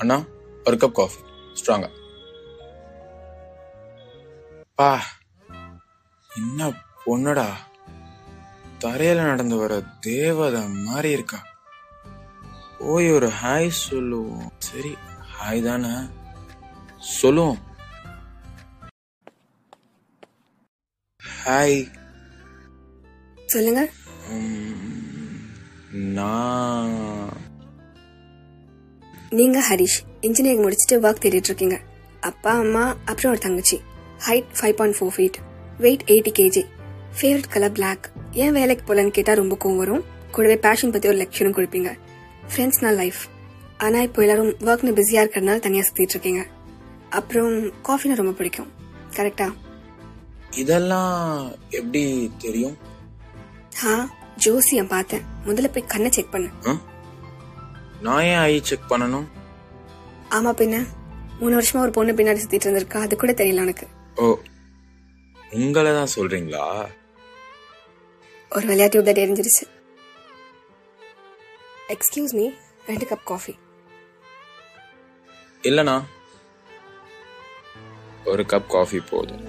அண்ணா ஒரு cup coffee ஸ்ட்ராங்கா பா என்ன பொண்ணுடா? தரையில நடந்து வர தேவதை மாதிரி இருக்கா? போய் ஒரு ஹாய் சொல்லுவோம். சரி ஹாய் தானே. சொல்லுவோம். ஹாய் சொல்லுங்க. நான் நீங்க ஹரிஷ் இன்ஜினியரிங் முடிச்சுட்டு ஒர்க் தேடிட்டு இருக்கீங்க அப்பா அம்மா அப்புறம் ஒரு தங்கச்சி. Height five point four feet weight eighty KG favourite colour black ஏன் வேலைக்கு போலன்னு கேட்டா ரொம்ப கோவம் வரும். கூடவே பேஷன் பத்தி ஒரு லெக்சரும் கொடுப்பீங்க. ஃப்ரெண்ட்ஸ்னா லைஃப் ஆனா இப்போ எல்லாரும் ஒர்க்னு பிஸியா இருக்கிறதுனால தனியா சுத்திட்டு இருக்கீங்க அப்புறம் காஃபினா ரொம்ப பிடிக்கும். கரெக்டா இதெல்லாம் எப்படி தெரியும்? ஹா ஜோசியம் பார்த்தேன். முதல்ல போய் கண்ணை செக் பண்ணு. ஆ? நான் ஏன் ஐ செக் பண்ணணும்? ஆமா பின்ன. மூணு வருஷமா ஒரு பொண்ணு பின்னாடி சுத்திட்டு இருந்திருக்கா. அது கூட தெரியல உனக்கு ஓ உங்களை தான் சொல்றீங்களா? ஒரு விளையாட்டு உதவி எரிஞ்சிருச்சு எக்ஸ்கியூஸ் மீ ரெண்டு கப் காஃபி இல்லனா ஒரு கப் காஃபி போதும்.